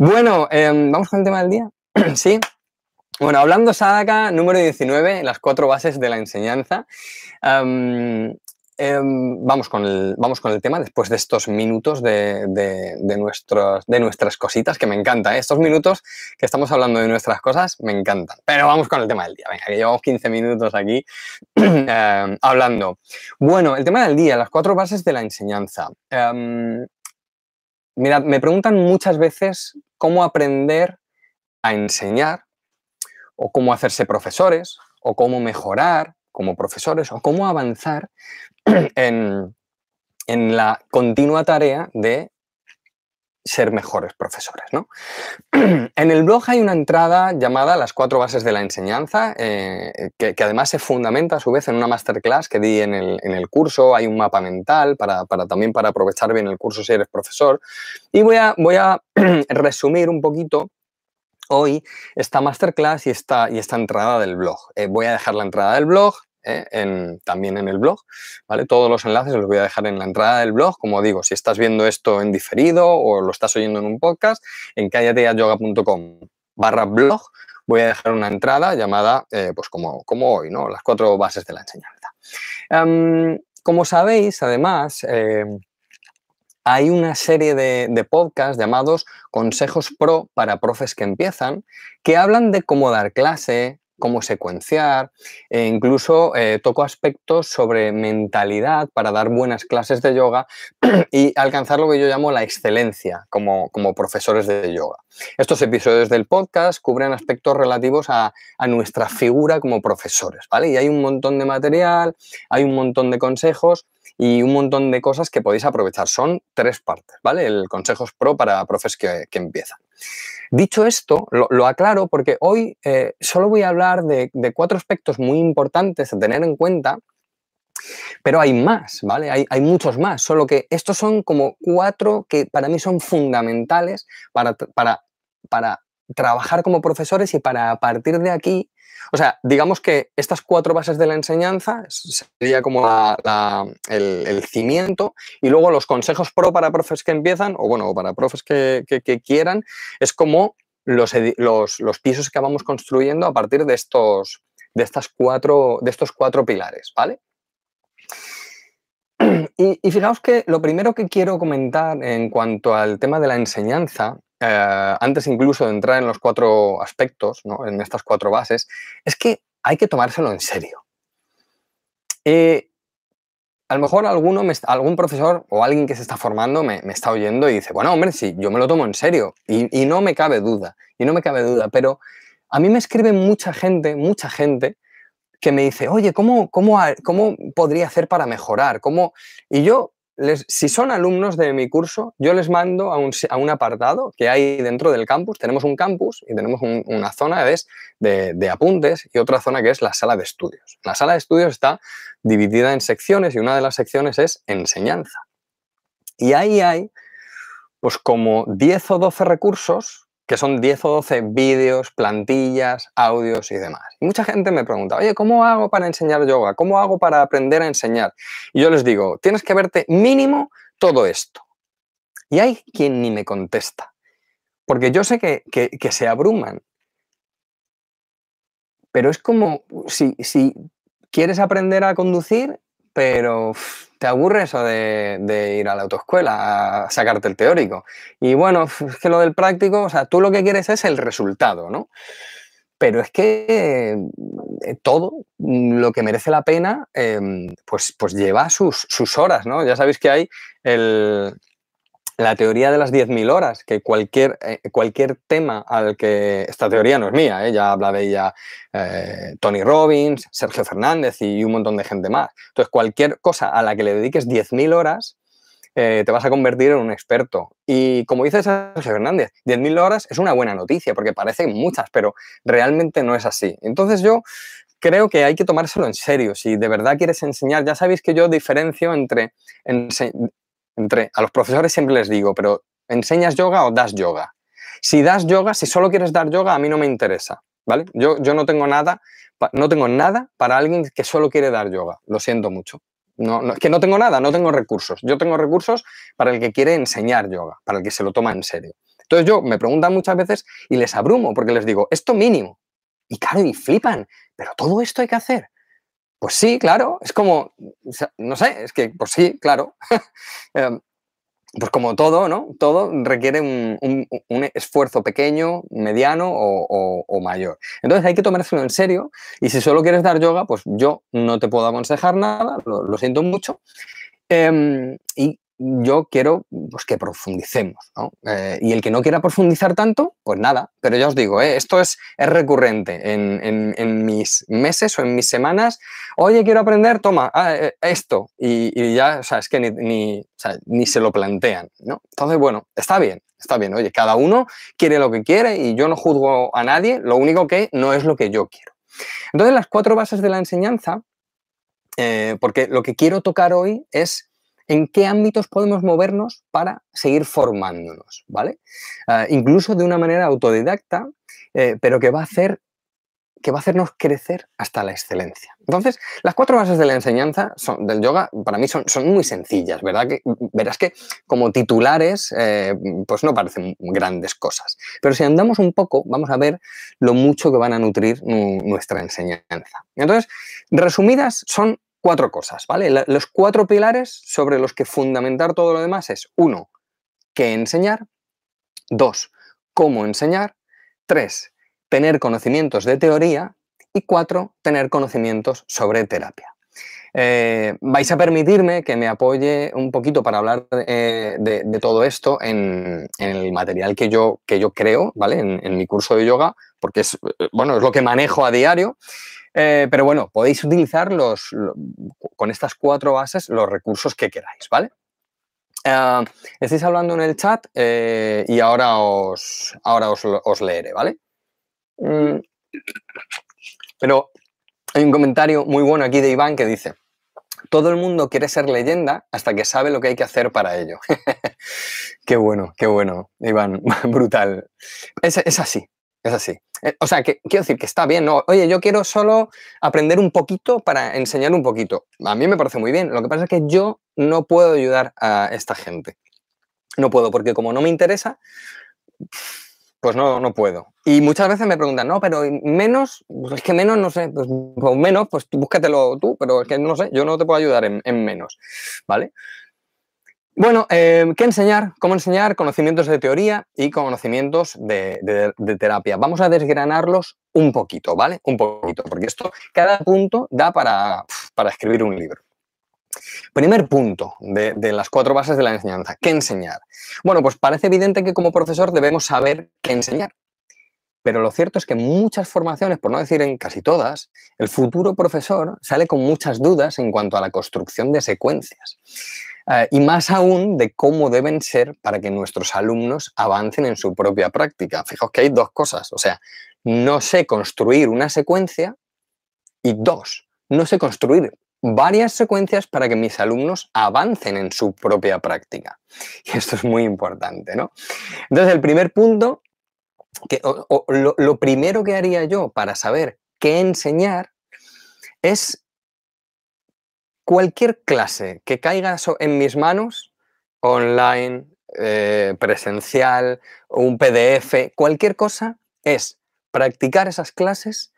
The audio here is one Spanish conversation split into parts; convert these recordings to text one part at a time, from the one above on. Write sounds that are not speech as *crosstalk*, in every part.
Bueno, em, vamos con el tema del día. *clears throat* sí. Bueno, hablando Sadaka, número 19, las cuatro bases de la enseñanza. Em, em, vamos, con el, vamos con el tema después de estos minutos de, nuestros, de nuestras cositas, que me encanta. ¿eh? Estos minutos que estamos hablando de nuestras cosas me encantan. Pero vamos con el tema del día. Venga, que llevamos 15 minutos aquí *clears throat* hablando. Bueno, el tema del día, las cuatro bases de la enseñanza. Mirad, me preguntan muchas veces cómo aprender a enseñar o cómo hacerse profesores o cómo mejorar como profesores o cómo avanzar *clears throat* en, en la continua tarea de ser mejores profesores. ¿no? *clears throat* en el blog hay una entrada llamada Las cuatro bases de la enseñanza, eh, que, además se fundamenta a su vez en una masterclass que di en el, curso. Hay un mapa mental para, también para aprovechar bien el curso si eres profesor. Y voy a, voy a *clears throat* resumir un poquito hoy esta masterclass y esta, y esta entrada del blog. Eh, voy a dejar la entrada del blog, ¿eh? también en el blog. ¿vale? Todos los enlaces los voy a dejar en la entrada del blog. Como digo, si estás viendo esto en diferido o lo estás oyendo en un podcast, en callateayoga.com barra blog voy a dejar una entrada llamada, eh, pues como, como hoy, ¿no? Las cuatro bases de la enseñanza. Em, como sabéis, además, em, hay una serie de, de, podcasts llamados Consejos Pro para profes que empiezan, que hablan de cómo dar clase, cómo secuenciar, e incluso eh, toco aspectos sobre mentalidad para dar buenas clases de yoga *clears throat* y alcanzar lo que yo llamo la excelencia como, como profesores de yoga. Estos episodios del podcast cubren aspectos relativos a, nuestra figura como profesores, ¿vale? Y hay un montón de material, hay un montón de consejos y un montón de cosas que podéis aprovechar. Son tres partes, ¿vale? El Consejos Pro para profes que empiezan. Dicho esto, lo, aclaro porque hoy eh, solo voy a hablar de, cuatro aspectos muy importantes a tener en cuenta, pero hay más, ¿vale? Hay, muchos más, solo que estos son como cuatro que para mí son fundamentales para, para, para trabajar como profesores y para a partir de aquí o sea, digamos que estas cuatro bases de la enseñanza sería como el, cimiento y luego los consejos pro para profes que empiezan o bueno, para profes que, quieran, es como los, pisos que vamos construyendo a partir de estos, de estas cuatro, de estos cuatro pilares, ¿vale? *clears throat* Y, y, fijaos que lo primero que quiero comentar en cuanto al tema de la enseñanza eh, antes incluso de entrar en los cuatro aspectos, en estas cuatro bases, es que hay que tomárselo en serio. Eh, a lo mejor alguno algún profesor o alguien que se está formando me, está oyendo y dice, bueno, hombre, sí, yo me lo tomo en serio y, no me cabe duda, y no me cabe duda, pero a mí me escribe mucha gente, mucha gente que me dice, oye, ¿cómo, cómo, cómo podría hacer para mejorar? ¿Cómo? Y yo si son alumnos de mi curso, yo les mando a un, apartado que hay dentro del campus. Tenemos un campus y tenemos una zona de, de, apuntes y otra zona que es la sala de estudios. La sala de estudios está dividida en secciones y una de las secciones es enseñanza. Y ahí hay pues como 10 o 12 recursos que son 10 o 12 vídeos, plantillas, audios y demás. Y mucha gente me pregunta, oye, ¿cómo hago para enseñar yoga? ¿Cómo hago para aprender a enseñar? Y yo les digo, tienes que verte mínimo todo esto. Y hay quien ni me contesta, porque yo sé que, se abruman. Pero es como si, si quieres aprender a conducir, pero te aburre eso de, ir a la autoescuela a sacarte el teórico. Y bueno, es que lo del práctico, o sea, tú lo que quieres es el resultado, ¿no? Pero es que eh, todo lo que merece la pena, em, pues, pues lleva sus, sus horas, ¿no? Ya sabéis que hay el, la teoría de las 10.000 horas, que cualquier, eh, cualquier tema al que... Esta teoría no es mía, ¿eh? ya habla de ella eh, Tony Robbins, Sergio Fernández y un montón de gente más. Entonces, cualquier cosa a la que le dediques 10.000 horas, te vas a convertir en un experto. Y como dice Sergio Fernández, 10.000 horas es una buena noticia, porque parecen muchas, pero realmente no es así. Entonces yo creo que hay que tomárselo en serio. Si de verdad quieres enseñar, ya sabéis que yo diferencio entre a los profesores siempre les digo, pero ¿enseñas yoga o das yoga? Si das yoga, si solo quieres dar yoga, a mí no me interesa, ¿vale? Yo, yo no tengo nada, no tengo nada para alguien que solo quiere dar yoga, lo siento mucho. No, es que no tengo nada, no tengo recursos. Yo tengo recursos para el que quiere enseñar yoga, para el que se lo toma en serio. Entonces yo me preguntan muchas veces y les abrumo porque les digo, esto mínimo. Y claro, y flipan, pero todo esto hay que hacer. Pues sí, claro, es como, no sé, es que, pues sí, claro. *laughs* Em, pues como todo, ¿no? Todo requiere un, esfuerzo pequeño, mediano o, mayor. Entonces hay que tomárselo en serio y si solo quieres dar yoga, pues yo no te puedo aconsejar nada, lo, siento mucho. Em, y yo quiero pues, que profundicemos. Eh, y el que no quiera profundizar tanto, pues nada. Pero ya os digo, ¿eh? esto es, es recurrente en, mis meses o en mis semanas. Oye, quiero aprender, toma, ah, eh, esto. Y, ya, o sea, es que ni, ni, se lo plantean. ¿no? Entonces, bueno, está bien, está bien. Oye, cada uno quiere lo que quiere y yo no juzgo a nadie. Lo único que no es lo que yo quiero. Entonces, las cuatro bases de la enseñanza, porque lo que quiero tocar hoy es en qué ámbitos podemos movernos para seguir formándonos, ¿vale? Ah, incluso de una manera autodidacta, eh, pero que va a hacer que va a hacernos crecer hasta la excelencia. Entonces, las cuatro bases de la enseñanza son, del yoga para mí son, muy sencillas, ¿verdad? Que, verás que como titulares, eh, pues no parecen grandes cosas. Pero si andamos un poco, vamos a ver lo mucho que van a nutrir nuestra enseñanza. Entonces, resumidas, son cuatro cosas, ¿vale? los cuatro pilares sobre los que fundamentar todo lo demás es, uno, qué enseñar, dos, cómo enseñar, tres, tener conocimientos de teoría y cuatro, tener conocimientos sobre terapia. Eh, vais a permitirme que me apoye un poquito para hablar de, todo esto en, el material que yo, que yo creo, ¿vale? En, mi curso de yoga, porque es, eh, bueno, es lo que manejo a diario. Eh, pero bueno, podéis utilizar los, con estas cuatro bases los recursos que queráis, ¿vale? Uh, estáis hablando en el chat eh, y ahora os, ahora os, leeré, ¿vale? Mm, pero hay un comentario muy bueno aquí de Iván que dice, todo el mundo quiere ser leyenda hasta que sabe lo que hay que hacer para ello. *laughs* qué bueno, qué bueno, Iván, *laughs* brutal. es así, es así. Eh, o sea, que quiero decir que está bien. Oye, yo quiero solo aprender un poquito para enseñar un poquito. A mí me parece muy bien. Lo que pasa es que yo no puedo ayudar a esta gente. No puedo, porque como no me interesa, pues no, no puedo. Y muchas veces me preguntan, no, pero menos, pues es que menos, no sé, pues, pues menos, pues búscatelo tú, pero es que no sé, yo no te puedo ayudar en, en menos, ¿vale? Bueno, eh, ¿qué enseñar? ¿Cómo enseñar? Conocimientos de teoría y conocimientos de, terapia. Vamos a desgranarlos un poquito, ¿vale? Un poquito, porque esto, cada punto da para, para escribir un libro. Primer punto de, las cuatro bases de la enseñanza. ¿Qué enseñar? Bueno, pues parece evidente que como profesor debemos saber qué enseñar. Pero lo cierto es que en muchas formaciones, por no decir en casi todas, el futuro profesor sale con muchas dudas en cuanto a la construcción de secuencias. Eh, y más aún de cómo deben ser para que nuestros alumnos avancen en su propia práctica. Fijaos que hay dos cosas, o sea, no sé construir una secuencia y dos, no sé construir varias secuencias para que mis alumnos avancen en su propia práctica. Y esto es muy importante, ¿no? Entonces, el primer punto, que, lo primero que haría yo para saber qué enseñar es cualquier clase que caiga en mis manos, online, eh, presencial, un PDF, cualquier cosa, es practicar esas clases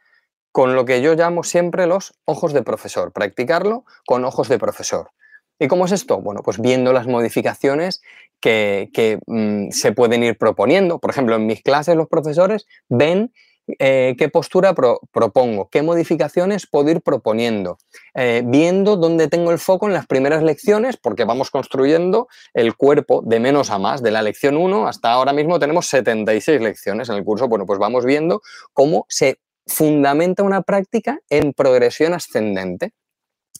con lo que yo llamo siempre los ojos de profesor, practicarlo con ojos de profesor. ¿Y cómo es esto? Bueno, pues viendo las modificaciones que, mm, se pueden ir proponiendo. Por ejemplo, en mis clases los profesores ven eh, qué postura propongo, qué modificaciones puedo ir proponiendo, eh, viendo dónde tengo el foco en las primeras lecciones, porque vamos construyendo el cuerpo de menos a más, de la lección 1 hasta ahora mismo tenemos 76 lecciones en el curso, bueno, pues vamos viendo cómo se fundamenta una práctica en progresión ascendente.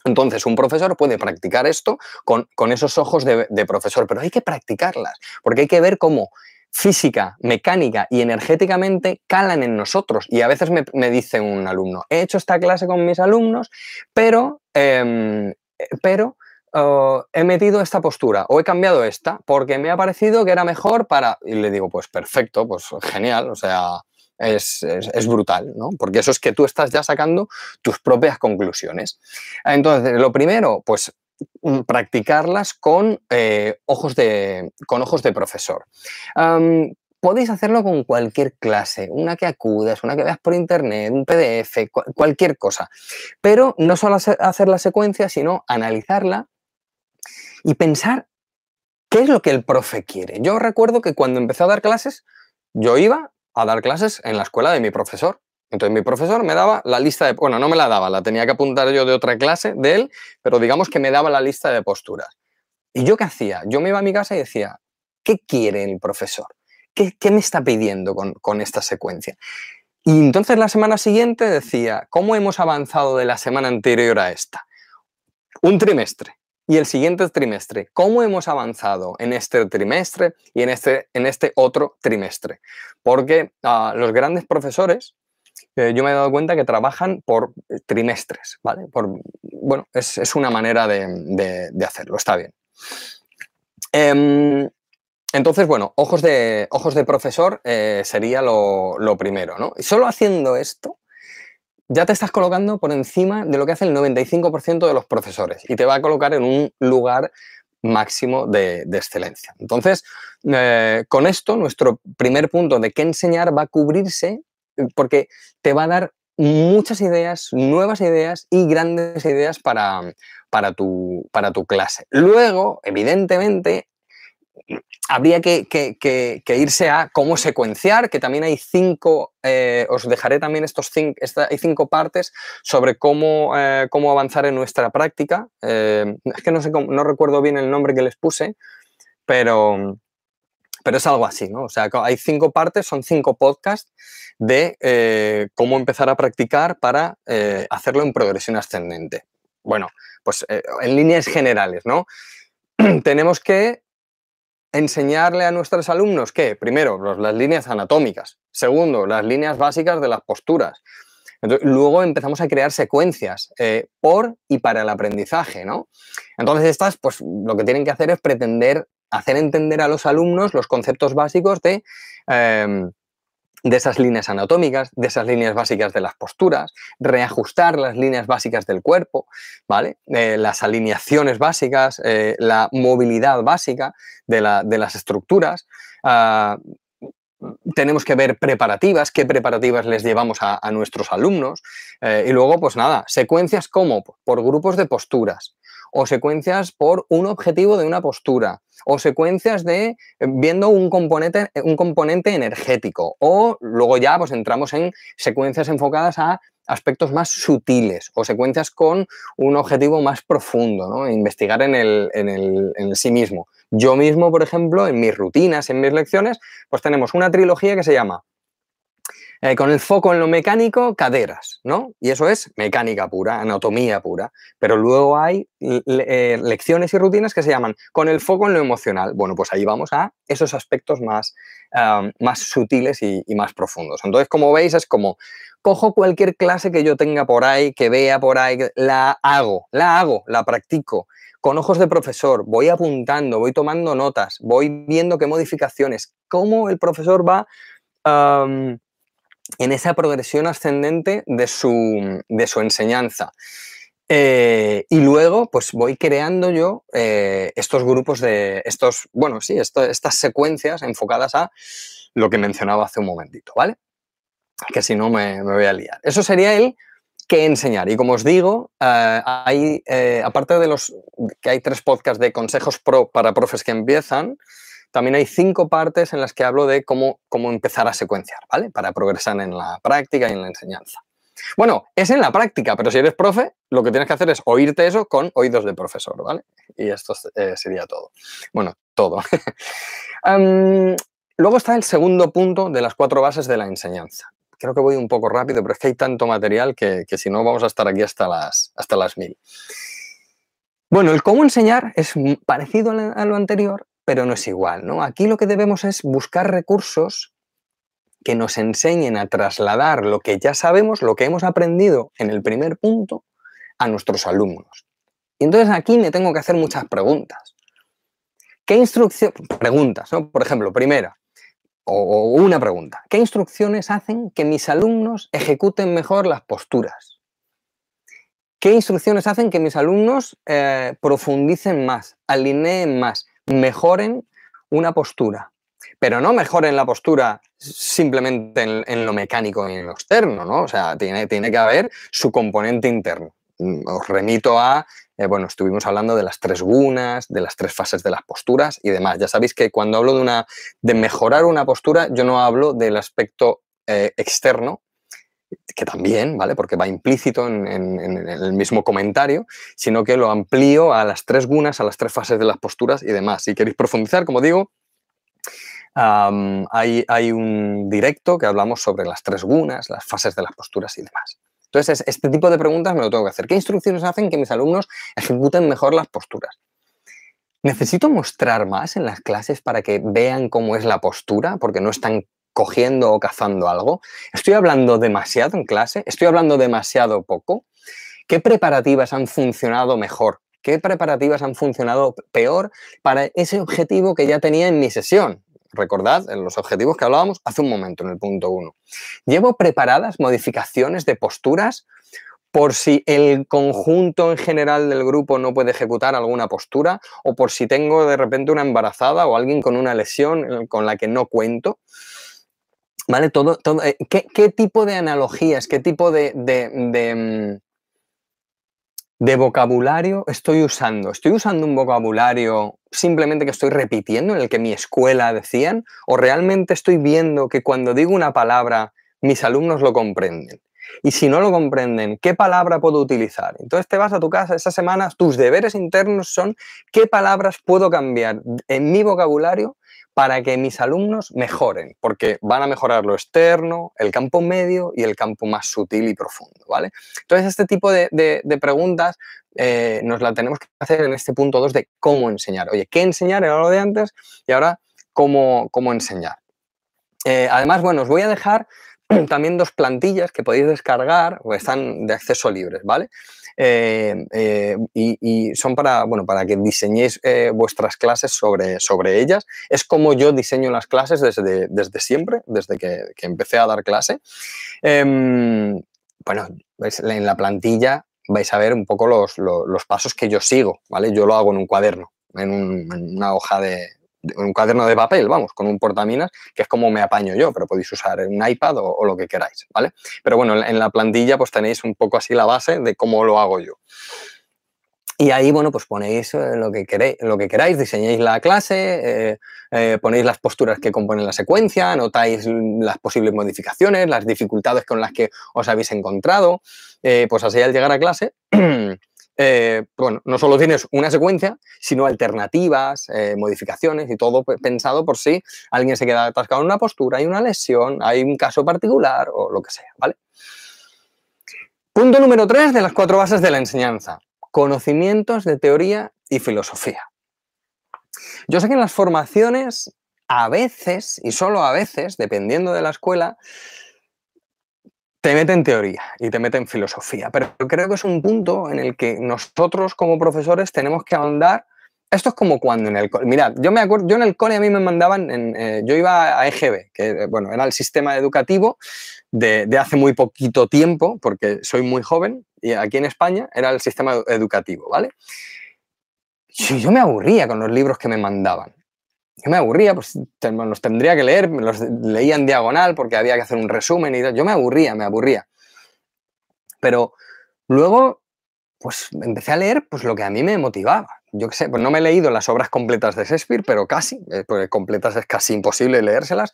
Entonces, un profesor puede practicar esto con, esos ojos de, de, profesor, pero hay que practicarlas, porque hay que ver cómo física, mecánica y energéticamente calan en nosotros. Y a veces me, dice un alumno, he hecho esta clase con mis alumnos, pero, em, pero oh, he metido esta postura o he cambiado esta porque me ha parecido que era mejor para... Y le digo, pues perfecto, pues genial, o sea, es, es, brutal, ¿no? Porque eso es que tú estás ya sacando tus propias conclusiones. Entonces, lo primero, pues Mm, practicarlas con, eh, ojos, de, con ojos de profesor. podéis hacerlo con cualquier clase, una que acudas, una que veas por internet, un PDF, cualquier cosa. Pero no solo hacer la secuencia, sino analizarla y pensar qué es lo que el profe quiere. Yo recuerdo que cuando empecé a dar clases, yo iba a dar clases en la escuela de mi profesor. Entonces mi profesor me daba la lista de, bueno, no me la daba, la tenía que apuntar yo de otra clase de él, pero digamos que me daba la lista de posturas. ¿Y yo qué hacía? Yo me iba a mi casa y decía, ¿qué quiere el profesor? ¿Qué, me está pidiendo con, con esta secuencia? Y entonces la semana siguiente decía, ¿cómo hemos avanzado de la semana anterior a esta? Un trimestre y el siguiente trimestre. ¿Cómo hemos avanzado en este trimestre y en este, en este otro trimestre? Porque ah, los grandes profesores, eh, yo me he dado cuenta que trabajan por trimestres, ¿vale? Por, bueno, es, una manera de, hacerlo, está bien. Em, entonces, bueno, ojos de, ojos de profesor eh, sería lo, lo, primero, ¿no? Y solo haciendo esto, ya te estás colocando por encima de lo que hace el 95% de los profesores y te va a colocar en un lugar máximo de, excelencia. Entonces, eh, con esto, nuestro primer punto de qué enseñar va a cubrirse eh, porque te va a dar muchas ideas, nuevas ideas y grandes ideas para, para, tu, para tu clase. Luego, evidentemente, habría que, irse a cómo secuenciar, que también hay cinco, eh, os dejaré también estos cinco, hay cinco partes sobre cómo, eh, avanzar en nuestra práctica. Eh, es que no, no recuerdo bien el nombre que les puse, pero, pero es algo así, ¿no? O sea, hay cinco partes, son cinco podcasts de cómo empezar a practicar para hacerlo en progresión ascendente. Bueno, pues en líneas generales, ¿no? *clears throat* Tenemos que enseñarle a nuestros alumnos que, primero, las líneas anatómicas, segundo, las líneas básicas de las posturas. luego empezamos a crear secuencias eh, por y para el aprendizaje, ¿no? Entonces estas, pues lo que tienen que hacer es pretender hacer entender a los alumnos los conceptos básicos de em, de esas líneas anatómicas, de esas líneas básicas de las posturas, reajustar las líneas básicas del cuerpo, ¿vale? Eh, las alineaciones básicas, eh, la movilidad básica de, las estructuras. Ah, tenemos que ver preparativas, qué preparativas les llevamos a, nuestros alumnos. Eh, y luego, pues nada, secuencias como por grupos de posturas, o secuencias por un objetivo de una postura, o secuencias de eh, viendo un componente, eh, un componente energético, o luego ya pues entramos en secuencias enfocadas a aspectos más sutiles o secuencias con un objetivo más profundo, ¿no? investigar en el, en, el, en sí mismo. Yo mismo, por ejemplo, en mis rutinas, en mis lecciones, pues tenemos una trilogía que se llama eh, con el foco en lo mecánico, caderas, ¿no? Y eso es mecánica pura, anatomía pura. Pero luego hay eh, lecciones y rutinas que se llaman con el foco en lo emocional. Bueno, pues ahí vamos a esos aspectos más, más sutiles y, y más profundos. Entonces, como veis, es como cojo cualquier clase que yo tenga por ahí, que vea por ahí, la hago, la hago, la practico con ojos de profesor, voy apuntando, voy tomando notas, voy viendo qué modificaciones, cómo el profesor va en esa progresión ascendente de su, de su enseñanza. Eh, y luego, pues voy creando yo eh, estos grupos de, estos, bueno, sí, estas secuencias enfocadas a lo que mencionaba hace un momentito, ¿vale? Que si no me, me voy a liar. Eso sería el que enseñar. Y como os digo, eh, hay, aparte de los que hay tres podcasts de consejos pro para profes que empiezan, también hay cinco partes en las que hablo de cómo, cómo empezar a secuenciar, ¿vale? Para progresar en la práctica y en la enseñanza. Bueno, es en la práctica, pero si eres profe, lo que tienes que hacer es oírte eso con oídos de profesor, ¿vale? Y esto eh, sería todo. Bueno, todo. *laughs* luego está el segundo punto de las cuatro bases de la enseñanza. Creo que voy un poco rápido, pero es que hay tanto material que, si no vamos a estar aquí hasta las, hasta las mil. Bueno, el cómo enseñar es parecido a lo anterior, pero no es igual. ¿no? Aquí lo que debemos es buscar recursos que nos enseñen a trasladar lo que ya sabemos, lo que hemos aprendido en el primer punto, a nuestros alumnos. Y entonces aquí me tengo que hacer muchas preguntas. ¿Qué instrucciones? Preguntas, ¿no? Por ejemplo, primera, o, una pregunta. ¿Qué instrucciones hacen que mis alumnos ejecuten mejor las posturas? ¿Qué instrucciones hacen que mis alumnos eh, profundicen más, alineen más, mejoren una postura. pero no mejoren la postura simplemente en, lo mecánico y en lo externo, ¿no? O sea, tiene, tiene que haber su componente interno. Mm, os remito a, eh, bueno, estuvimos hablando de las tres gunas, de las tres fases de las posturas y demás. Ya sabéis que cuando hablo de, una, de mejorar una postura, yo no hablo del aspecto eh, externo, que también, ¿vale? Porque va implícito en, el mismo comentario, sino que lo amplío a las tres gunas, a las tres fases de las posturas y demás. Si queréis profundizar, como digo, hay, hay, un directo que hablamos sobre las tres gunas, las fases de las posturas y demás. Entonces, este tipo de preguntas me lo tengo que hacer. ¿Qué instrucciones hacen que mis alumnos ejecuten mejor las posturas? ¿Necesito mostrar más en las clases para que vean cómo es la postura? Porque no están cogiendo o cazando algo? ¿Estoy hablando demasiado en clase? ¿Estoy hablando demasiado poco? ¿Qué preparativas han funcionado mejor? ¿Qué preparativas han funcionado peor para ese objetivo que ya tenía en mi sesión? Recordad los objetivos que hablábamos hace un momento, en el punto 1. Llevo preparadas modificaciones de posturas por si el conjunto en general del grupo no puede ejecutar alguna postura o por si tengo de repente una embarazada o alguien con una lesión con la que no cuento. ¿Vale? Todo, todo, eh, ¿qué, tipo de analogías, qué tipo de, de, de, vocabulario estoy usando? ¿Estoy usando un vocabulario simplemente que estoy repitiendo en el que mi escuela decían? ¿O realmente estoy viendo que cuando digo una palabra mis alumnos lo comprenden? Y si no lo comprenden, ¿qué palabra puedo utilizar? Entonces te vas a tu casa esa semana, tus deberes internos son qué palabras puedo cambiar en mi vocabulario para que mis alumnos mejoren, porque van a mejorar lo externo, el campo medio y el campo más sutil y profundo, ¿vale? Entonces, este tipo de, preguntas eh, nos la tenemos que hacer en este punto 2 de cómo enseñar. Oye, ¿qué enseñar? Era lo de antes y ahora cómo, cómo enseñar. Eh, además, bueno, os voy a dejar *clears throat* también dos plantillas que podéis descargar o están de acceso libre, ¿vale? Eh, eh, y, son para, bueno, para que diseñéis eh, vuestras clases sobre, sobre ellas. Es como yo diseño las clases desde, desde siempre, desde que, empecé a dar clase. Em, bueno, en la plantilla vais a ver un poco los, pasos que yo sigo, ¿vale? Yo lo hago en un cuaderno, en una hoja de, un cuaderno de papel, vamos, con un portaminas, que es como me apaño yo, pero podéis usar un iPad o, lo que queráis, ¿vale? Pero bueno, en la plantilla pues tenéis un poco así la base de cómo lo hago yo. Y ahí, bueno, pues ponéis eh, lo que queréis, lo que queráis diseñáis la clase, eh, eh, ponéis las posturas que componen la secuencia, anotáis las posibles modificaciones, las dificultades con las que os habéis encontrado. pues así al llegar a clase *clears throat* Eh, bueno, no solo tienes una secuencia, sino alternativas, eh, modificaciones y todo pensado por si alguien se queda atascado en una postura, hay una lesión, hay un caso particular o lo que sea, ¿vale? Punto número tres de las cuatro bases de la enseñanza. Conocimientos de teoría y filosofía. Yo sé que en las formaciones, a veces, y solo a veces, dependiendo de la escuela, te mete en teoría y te mete en filosofía, pero creo que es un punto en el que nosotros como profesores tenemos que ahondar. Esto es como cuando en el cole. Mirad, yo me acuerdo, yo en el cole a mí me mandaban, eh, yo iba a EGB, que eh, bueno, era el sistema educativo de, hace muy poquito tiempo, porque soy muy joven, y aquí en España era el sistema educativo, ¿vale? yo me aburría con los libros que me mandaban yo me aburría, pues los tendría que leer, los leía en diagonal porque había que hacer un resumen y yo me aburría, me aburría. Pero luego, pues empecé a leer pues lo que a mí me motivaba. Yo qué sé, pues no me he leído las obras completas de Shakespeare, pero casi, eh, porque completas es casi imposible leérselas.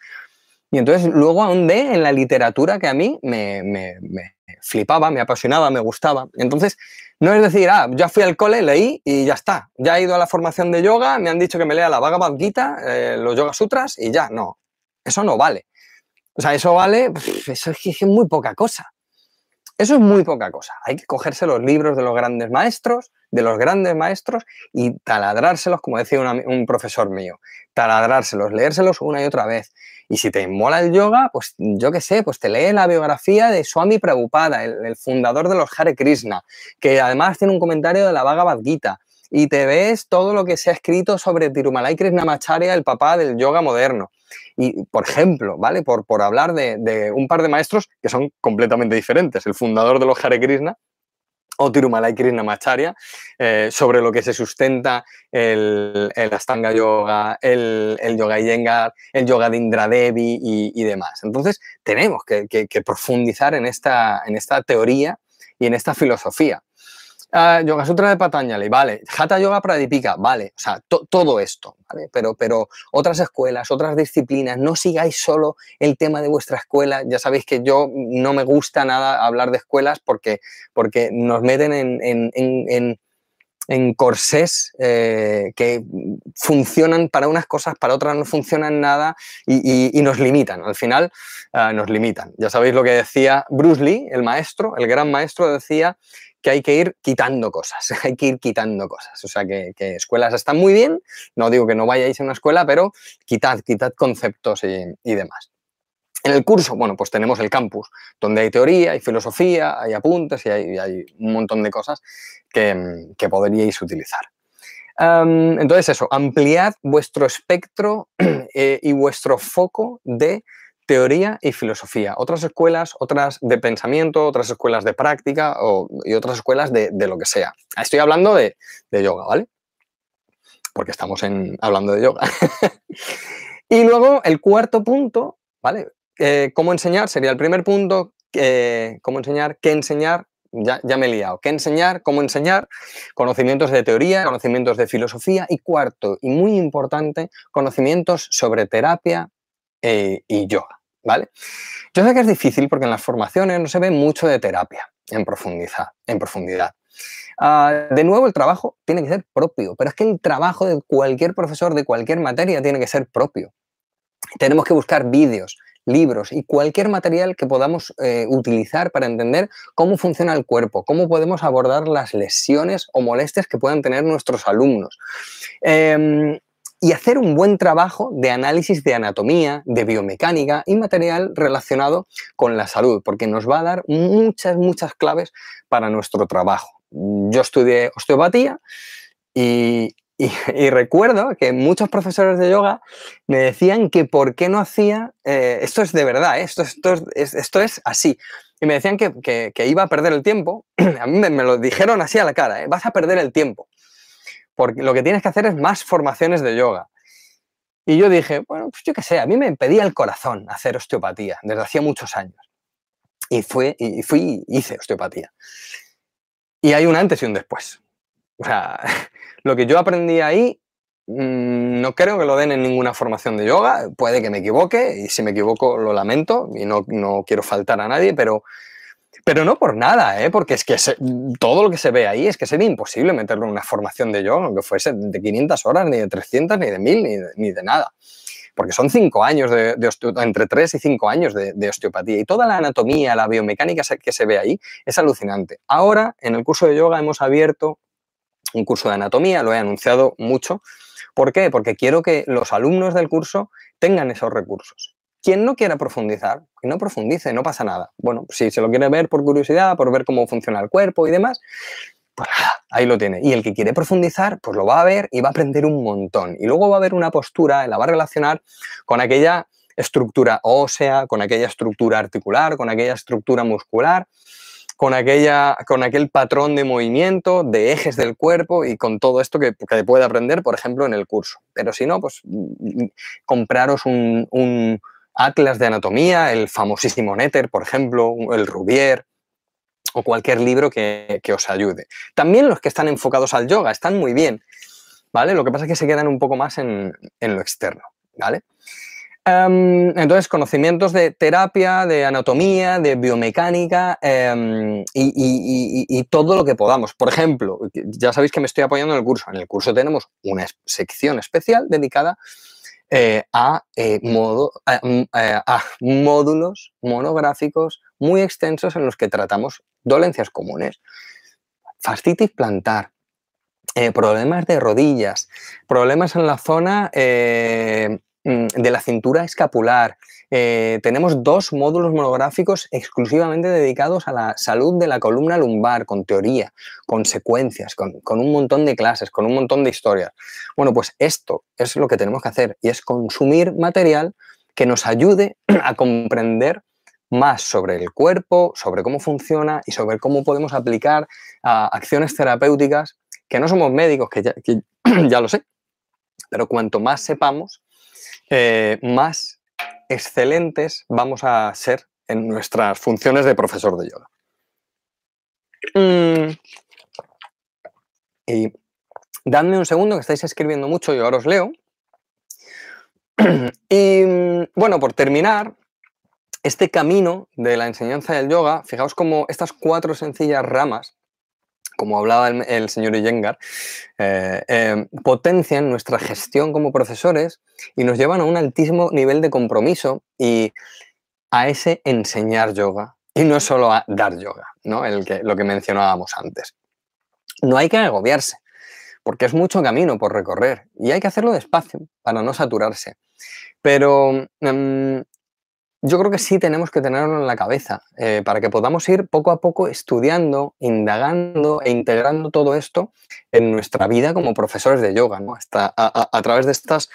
Y entonces luego ahondé en la literatura que a mí me, me, me flipaba, me apasionaba, me gustaba. Entonces, no es decir, ah, ya fui al cole, leí y ya está. Ya he ido a la formación de yoga, me han dicho que me lea la Bhagavad Gita, eh, los Yoga Sutras y ya. No, eso no vale. O sea, eso vale, eso es muy poca cosa. Eso es muy poca cosa. Hay que cogerse los libros de los grandes maestros, de los grandes maestros y taladrárselos, como decía un profesor mío, taladrárselos, leérselos una y otra vez. Y si te mola el yoga, pues yo qué sé, pues te lee la biografía de Swami Prabhupada, el, fundador de los Hare Krishna, que además tiene un comentario de la Bhagavad Gita. Y te ves todo lo que se ha escrito sobre Tirumalai Krishnamacharya, el papá del yoga moderno. Y, por ejemplo, ¿vale? Por, por hablar de, un par de maestros que son completamente diferentes. El fundador de los Hare Krishna o Tirumalai Krishnamacharya, eh, sobre lo que se sustenta el, el Astanga Yoga, el, el, Yoga Iyengar, el Yoga de Indradevi y, y demás. Entonces, tenemos que, que, que, profundizar en esta, en esta teoría y en esta filosofía. Uh, yoga Sutra de Patanjali, vale. Hatha Yoga Pradipika, vale. O sea, to, todo esto, ¿vale? Pero, pero otras escuelas, otras disciplinas, no sigáis solo el tema de vuestra escuela. Ya sabéis que yo no me gusta nada hablar de escuelas porque, porque nos meten en, en, en, en corsés eh, que funcionan para unas cosas, para otras no funcionan nada y, y, nos limitan. Al final uh, nos limitan. Ya sabéis lo que decía Bruce Lee, el maestro, el gran maestro, decía que hay que ir quitando cosas, *laughs* hay que ir quitando cosas. O sea, que, escuelas están muy bien, no digo que no vayáis a una escuela, pero quitad, quitad conceptos y, demás. En el curso, bueno, pues tenemos el campus, donde hay teoría, hay filosofía, hay apuntes y hay, hay un montón de cosas que, podríais utilizar. Entonces eso, ampliad vuestro espectro *clears throat* eh, y vuestro foco de teoría y filosofía. Otras escuelas, otras de pensamiento, otras escuelas de práctica o, y otras escuelas de, lo que sea. Estoy hablando de, yoga, ¿vale? Porque estamos hablando de yoga. *laughs* y luego el cuarto punto, ¿vale? Eh, ¿Cómo enseñar? Sería el primer punto. Eh, ¿Cómo enseñar? ¿Qué enseñar? Ya, ya, me he liado. ¿Qué enseñar? ¿Cómo enseñar? Conocimientos de teoría, conocimientos de filosofía y cuarto, y muy importante, conocimientos sobre terapia eh, y yoga. ¿Vale? Yo sé que es difícil porque en las formaciones no se ve mucho de terapia en profundidad. En profundidad. Uh, de nuevo, el trabajo tiene que ser propio, pero es que el trabajo de cualquier profesor de cualquier materia tiene que ser propio. Tenemos que buscar vídeos, libros y cualquier material que podamos eh, utilizar para entender cómo funciona el cuerpo, cómo podemos abordar las lesiones o molestias que puedan tener nuestros alumnos. Eh, y hacer un buen trabajo de análisis de anatomía, de biomecánica y material relacionado con la salud, porque nos va a dar muchas, muchas claves para nuestro trabajo. Yo estudié osteopatía y, recuerdo que muchos profesores de yoga me decían que por qué no hacía, eh, esto es de verdad, ¿eh? esto, esto, es, esto es así, y me decían que, que, iba a perder el tiempo, *clears throat* a mí me, me lo dijeron así a la cara, ¿eh? vas a perder el tiempo porque lo que tienes que hacer es más formaciones de yoga. Y yo dije, bueno, pues yo qué sé, a mí me pedía el corazón hacer osteopatía desde hacía muchos años. Y, fue, y fui hice osteopatía. Y hay un antes y un después. O sea, *laughs* lo que yo aprendí ahí, mmm, no creo que lo den en ninguna formación de yoga. Puede que me equivoque y si me equivoco lo lamento y no, no quiero faltar a nadie, pero pero no por nada, ¿eh? porque es que se, todo lo que se ve ahí es que sería imposible meterlo en una formación de yoga, aunque fuese de 500 horas, ni de 300, ni de 1000, ni de, nada. Porque son cinco años de, de entre tres y cinco años de, de, osteopatía. Y toda la anatomía, la biomecánica que se ve ahí es alucinante. Ahora, en el curso de yoga hemos abierto un curso de anatomía, lo he anunciado mucho. ¿Por qué? Porque quiero que los alumnos del curso tengan esos recursos. Quien no quiera profundizar, que no profundice, no pasa nada. Bueno, si se lo quiere ver por curiosidad, por ver cómo funciona el cuerpo y demás, pues nada, ahí lo tiene. Y el que quiere profundizar, pues lo va a ver y va a aprender un montón. Y luego va a haber una postura, la va a relacionar con aquella estructura ósea, con aquella estructura articular, con aquella estructura muscular, con, aquella, con aquel patrón de movimiento, de ejes del cuerpo y con todo esto que, que puede aprender, por ejemplo, en el curso. Pero si no, pues mm, compraros un, un atlas de anatomía, el famosísimo Netter, por ejemplo, el Rubier, o cualquier libro que, que, os ayude. También los que están enfocados al yoga están muy bien, ¿vale? Lo que pasa es que se quedan un poco más en, en lo externo, ¿vale? Um, entonces, conocimientos de terapia, de anatomía, de biomecánica um, y, y, y, y, todo lo que podamos. Por ejemplo, ya sabéis que me estoy apoyando en el curso. En el curso tenemos una sección especial dedicada eh, a, eh, modo, a, a, módulos monográficos muy extensos en los que tratamos dolencias comunes. Fascitis plantar, eh, problemas de rodillas, problemas en la zona eh, de la cintura escapular. Eh, tenemos dos módulos monográficos exclusivamente dedicados a la salud de la columna lumbar, con teoría, con secuencias, con, con, un montón de clases, con un montón de historias. Bueno, pues esto es lo que tenemos que hacer y es consumir material que nos ayude *clears throat* a comprender más sobre el cuerpo, sobre cómo funciona y sobre cómo podemos aplicar acciones terapéuticas, que no somos médicos, que ya, *clears throat* lo sé, pero cuanto más sepamos, eh, más excelentes vamos a ser en nuestras funciones de profesor de yoga. Mm. Y dadme un segundo que estáis escribiendo mucho y ahora os leo. *clears throat* y bueno, por terminar, este camino de la enseñanza del yoga, fijaos como estas cuatro sencillas ramas, como hablaba el, señor Iyengar, eh, eh, potencian nuestra gestión como profesores y nos llevan a un altísimo nivel de compromiso y a ese enseñar yoga. Y no solo a dar yoga, ¿no? El que, lo que mencionábamos antes. No hay que agobiarse, porque es mucho camino por recorrer y hay que hacerlo despacio para no saturarse. Pero em, yo creo que sí tenemos que tenerlo en la cabeza eh, para que podamos ir poco a poco estudiando, indagando e integrando todo esto en nuestra vida como profesores de yoga, ¿no? a, través de estas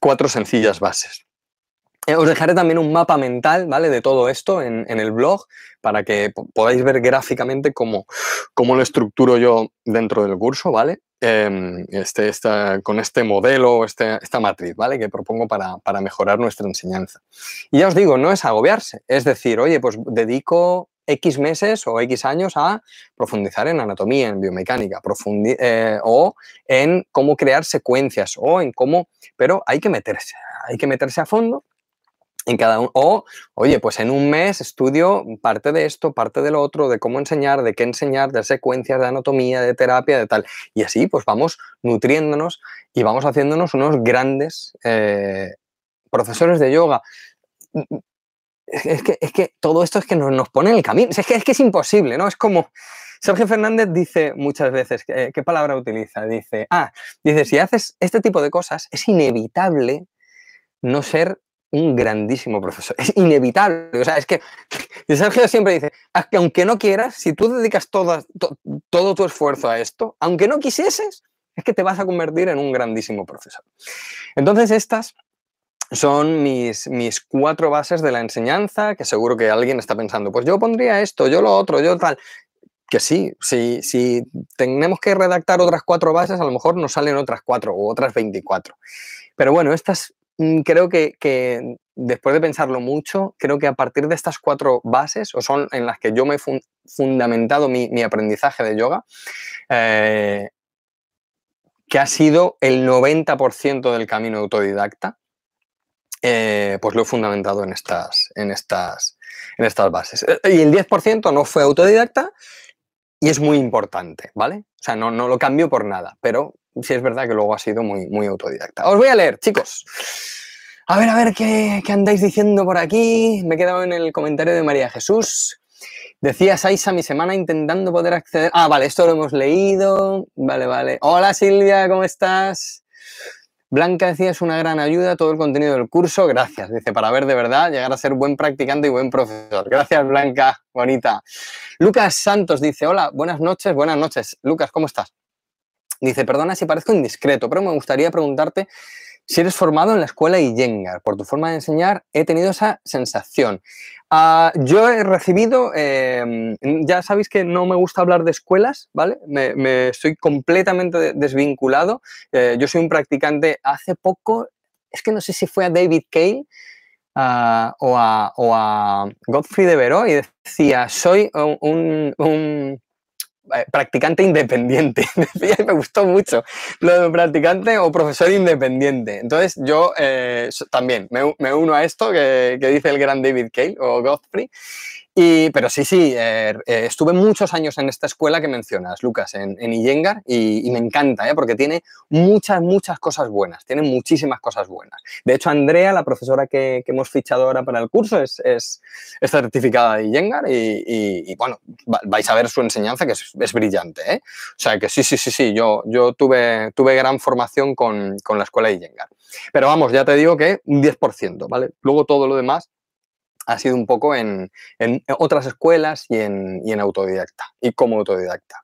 cuatro sencillas bases. Eh, os dejaré también un mapa mental, ¿vale? De todo esto en, el blog para que podáis ver gráficamente cómo, cómo, lo estructuro yo dentro del curso, ¿vale? Em, este, con este modelo, este, esta matriz, ¿vale? Que propongo para, mejorar nuestra enseñanza. Y ya os digo, no es agobiarse, es decir, oye, pues dedico X meses o X años a profundizar en anatomía, en biomecánica, eh, o en cómo crear secuencias, o en cómo, pero hay que meterse, hay que meterse a fondo en cada uno. O, oye, pues en un mes estudio parte de esto, parte de lo otro, de cómo enseñar, de qué enseñar, de secuencias, de anatomía, de terapia, de tal. Y así, pues vamos nutriéndonos y vamos haciéndonos unos grandes eh, profesores de yoga. Es que, es que, todo esto es que nos, nos pone en el camino. Es que, es que es imposible, ¿no? Es como. Sergio Fernández dice muchas veces, ¿qué palabra utiliza? Dice, ah, dice, si haces este tipo de cosas, es inevitable no ser un grandísimo profesor. Es inevitable. O sea, es que *laughs* Sergio siempre dice, que aunque no quieras, si tú dedicas todo, todo tu esfuerzo a esto, aunque no quisieses, es que te vas a convertir en un grandísimo profesor. Entonces, estas son mis, mis cuatro bases de la enseñanza, que seguro que alguien está pensando, pues yo pondría esto, yo lo otro, yo tal. Que sí, si, si tenemos que redactar otras cuatro bases, a lo mejor nos salen otras cuatro o otras 24. Pero bueno, estas creo que, después de pensarlo mucho, creo que a partir de estas cuatro bases, o son en las que yo me he fundamentado mi, aprendizaje de yoga, eh, que ha sido el 90% del camino autodidacta, eh, pues lo he fundamentado en estas, en, estas, en estas bases. Eh, y el 10% no fue autodidacta y es muy importante, ¿vale? O sea, no, no lo cambio por nada, pero sí es verdad que luego ha sido muy, muy autodidacta. Os voy a leer, chicos. A ver, a ver, ¿qué, andáis diciendo por aquí? Me he quedado en el comentario de María Jesús. Decía Saisa, mi semana intentando poder acceder. Ah, vale, esto lo hemos leído. Vale, vale. Hola Silvia, ¿cómo estás? Blanca decía, es una gran ayuda todo el contenido del curso. Gracias. Dice, para ver de verdad, llegar a ser buen practicante y buen profesor. Gracias, Blanca. Bonita. Lucas Santos dice, hola, buenas noches, buenas noches. Lucas, ¿cómo estás? Dice, perdona si parezco indiscreto, pero me gustaría preguntarte si eres formado en la escuela Iyengar. Por tu forma de enseñar, he tenido esa sensación. Ah, yo he recibido, em, ya sabéis que no me gusta hablar de escuelas, ¿vale? Me, estoy completamente desvinculado. Eh, yo soy un practicante hace poco, es que no sé si fue a David Cale ah, o, a, Godfrey de Veró y decía, soy un practicante independiente. *laughs* me gustó mucho lo de practicante o profesor independiente. Entonces yo eh, también me, uno a esto que, que, dice el gran David Cale o Godfrey pero sí, sí, eh, eh, estuve muchos años en esta escuela que mencionas, Lucas, en, en Iyengar, y, me encanta, ¿eh? porque tiene muchas, muchas cosas buenas, tiene muchísimas cosas buenas. De hecho, Andrea, la profesora que, hemos fichado ahora para el curso, es, es, certificada de Iyengar y, bueno, vais a ver su enseñanza que es, brillante. ¿eh? O sea que sí, sí, sí, sí, yo, yo tuve, tuve gran formación con, con la escuela de Iyengar. Pero vamos, ya te digo que un 10%, ¿vale? Luego todo lo demás ha sido un poco en, otras escuelas y en, autodidacta, y como autodidacta.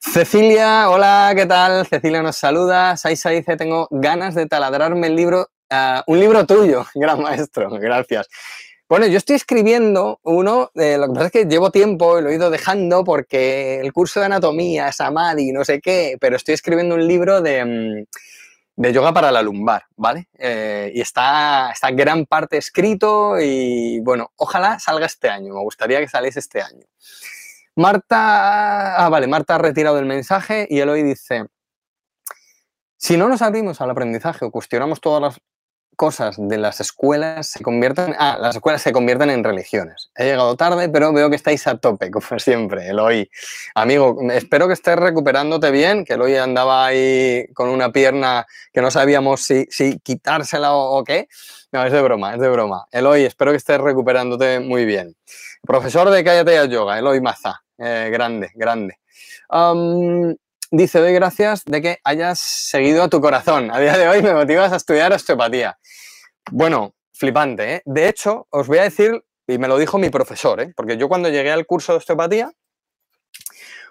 Cecilia, hola, ¿qué tal? Cecilia nos saluda. Saisa dice, tengo ganas de taladrarme el libro, ah, un libro tuyo, *laughs* gran maestro, gracias. Bueno, yo estoy escribiendo uno, lo que pasa es que llevo tiempo y lo he ido dejando porque el curso de anatomía, Samadhi, no sé qué, pero estoy escribiendo un libro de, mm, de yoga para la lumbar, ¿vale? Eh, y está, está gran parte escrito y bueno, ojalá salga este año, me gustaría que saliese este año. Marta, ah, vale, Marta ha retirado el mensaje y él hoy dice, si no nos abrimos al aprendizaje o cuestionamos todas las cosas de las escuelas se convierten, ah, las escuelas se convierten en religiones. He llegado tarde, pero veo que estáis a tope, *laughs* como siempre, Eloy. Amigo, espero que estés recuperándote bien, que Eloy andaba ahí con una pierna que no sabíamos si, si quitársela o, qué. No, es de broma, es de broma. Eloy, espero que estés recuperándote muy bien. Profesor de Cállate Yoga, Eloy Maza. Eh, grande, grande. Dice, doy gracias de que hayas seguido a tu corazón. A día de hoy me motivas a estudiar osteopatía. Bueno, flipante, ¿eh? De hecho, os voy a decir, y me lo dijo mi profesor, ¿eh? Porque yo cuando llegué al curso de osteopatía,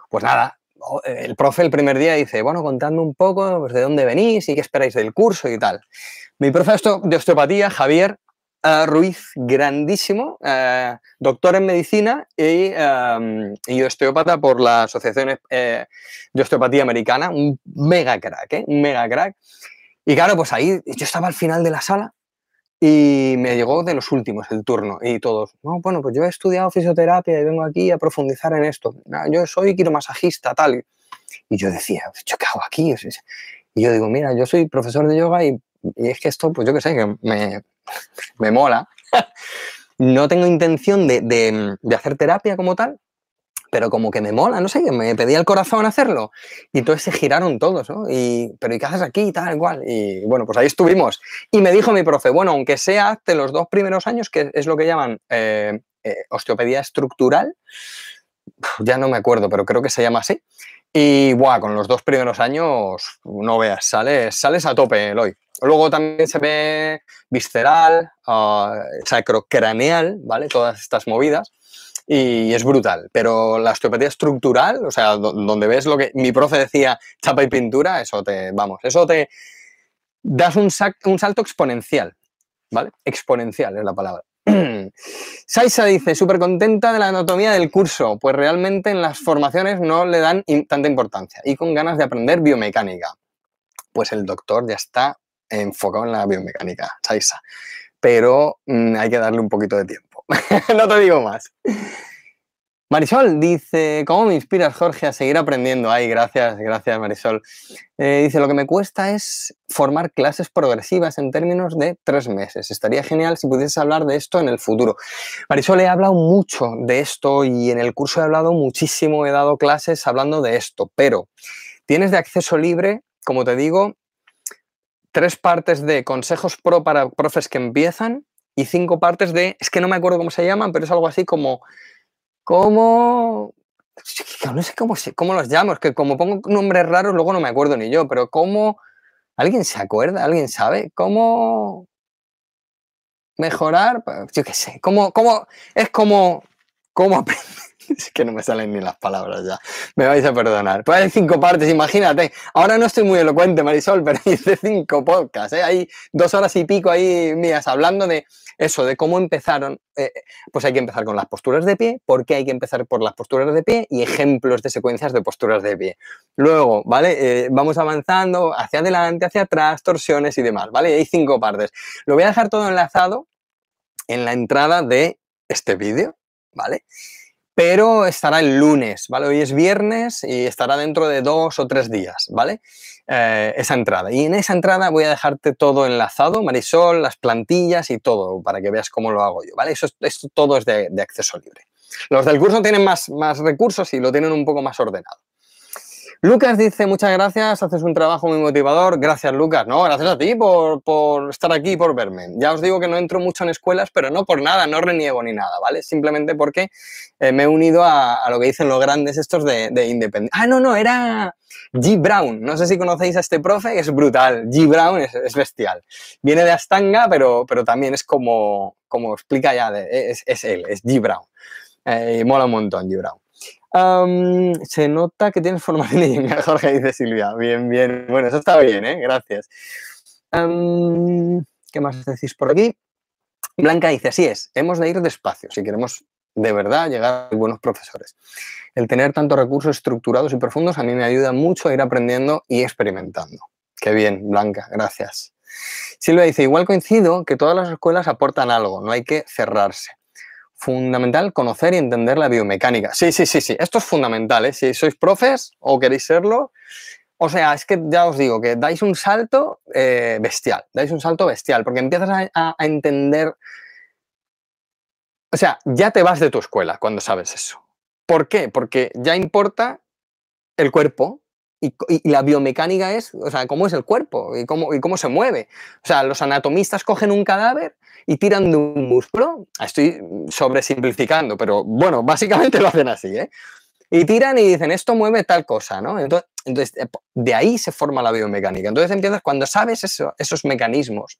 pues nada, el profe el primer día dice, bueno, contadme un poco pues, de dónde venís y qué esperáis del curso y tal. Mi profe de osteopatía, Javier, Ruiz, grandísimo, doctor en medicina em, y, osteópata por la Asociación eh, de Osteopatía Americana, un mega crack, ¿eh? un mega crack. Y claro, pues ahí yo estaba al final de la sala y me llegó de los últimos el turno y todos, no, bueno, pues yo he estudiado fisioterapia y vengo aquí a profundizar en esto. Yo soy quiromasajista, tal. Y yo decía, ¿yo qué hago aquí? Y yo digo, mira, yo soy profesor de yoga y, y es que esto, pues yo qué sé, que me, me mola. *laughs* no tengo intención de, hacer terapia como tal, pero como que me mola, no sé, me pedía el corazón hacerlo. Y entonces se giraron todos, ¿no? Y, pero ¿y qué haces aquí? Tal, igual. Y bueno, pues ahí estuvimos. Y me dijo mi profe, bueno, aunque sea de los dos primeros años, que es lo que llaman eh, eh, osteopedía estructural, ya no me acuerdo, pero creo que se llama así. Y buah, con los dos primeros años, no veas, sales, sales a tope, Eloy. Luego también se ve visceral, uh, sacrocraneal, ¿vale? Todas estas movidas. Y es brutal. Pero la osteopatía estructural, o sea, donde ves lo que mi profe decía, chapa y pintura, eso te, vamos, eso te das un, un salto exponencial, ¿vale? Exponencial es la palabra. Saisa dice, súper contenta de la anatomía del curso, pues realmente en las formaciones no le dan tanta importancia y con ganas de aprender biomecánica. Pues el doctor ya está enfocado en la biomecánica, Saisa. Pero mm, hay que darle un poquito de tiempo. *laughs* no te digo más. Marisol dice, ¿cómo me inspiras, Jorge, a seguir aprendiendo? Ay, gracias, gracias, Marisol. Eh, dice, lo que me cuesta es formar clases progresivas en términos de tres meses. Estaría genial si pudieses hablar de esto en el futuro. Marisol, he hablado mucho de esto y en el curso he hablado muchísimo, he dado clases hablando de esto, pero tienes de acceso libre, como te digo, tres partes de consejos pro para profes que empiezan y cinco partes de, es que no me acuerdo cómo se llaman, pero es algo así como, cómo, no sé cómo, cómo los llamo, es que como pongo nombres raros luego no me acuerdo ni yo, pero cómo, ¿alguien se acuerda? ¿Alguien sabe? ¿Cómo mejorar? Yo qué sé, cómo, cómo, es como, cómo aprender *laughs* es que no me salen ni las palabras ya. Me vais a perdonar. Pues hay cinco partes, imagínate. Ahora no estoy muy elocuente, Marisol, *laughs* pero hice cinco podcasts. ¿eh? Hay dos horas y pico ahí mías hablando de eso, de cómo empezaron. Eh, pues hay que empezar con las posturas de pie, por qué hay que empezar por las posturas de pie y ejemplos de secuencias de posturas de pie. Luego, ¿vale? Eh, vamos avanzando hacia adelante, hacia atrás, torsiones y demás, ¿vale? hay cinco partes. Lo voy a dejar todo enlazado en la entrada de este vídeo, ¿vale? Pero estará el lunes, ¿vale? Hoy es viernes y estará dentro de dos o tres días, ¿vale? Eh, esa entrada. Y en esa entrada voy a dejarte todo enlazado, Marisol, las plantillas y todo, para que veas cómo lo hago yo, ¿vale? Eso, esto todo es de, de, acceso libre. Los del curso tienen más, más recursos y lo tienen un poco más ordenado. Lucas dice, muchas gracias, haces un trabajo muy motivador. Gracias, Lucas. No, gracias a ti por, estar aquí y por verme. Ya os digo que no entro mucho en escuelas, pero no por nada, no reniego ni nada, ¿vale? Simplemente porque eh, me he unido a, lo que dicen los grandes estos de, de independencia. Ah, no, no, era G. Brown. No sé si conocéis a este profe, es brutal. G. Brown es, bestial. Viene de Astanga, pero, pero también es como, como explica ya, es, él, es G. Brown. Eh, mola un montón, G. Brown se nota que tienes formación en *laughs* Jorge, dice Silvia. Bien, bien. Bueno, eso está bien, ¿eh? Gracias. ¿Qué más decís por aquí? Blanca dice, así es, hemos de ir despacio si queremos de verdad llegar a buenos profesores. El tener tantos recursos estructurados y profundos a mí me ayuda mucho a ir aprendiendo y experimentando. Qué bien, Blanca, gracias. Silvia dice, igual coincido que todas las escuelas aportan algo, no hay que cerrarse. Fundamental conocer y entender la biomecánica. Sí, sí, sí, sí, esto es fundamental, ¿eh? Si sois profes o queréis serlo, o sea, es que ya os digo que dais un salto eh, bestial, dais un salto bestial, porque empiezas a, entender, o sea, ya te vas de tu escuela cuando sabes eso. ¿Por qué? Porque ya importa el cuerpo, y, la biomecánica es, o sea, cómo es el cuerpo y cómo, y cómo se mueve. O sea, los anatomistas cogen un cadáver y tiran de un músculo. Estoy sobresimplificando, pero bueno, básicamente *laughs* lo hacen así, ¿eh? Y tiran y dicen, esto mueve tal cosa, ¿no? Entonces, eh, de ahí se forma la biomecánica. Entonces empiezas, cuando sabes esos mecanismos,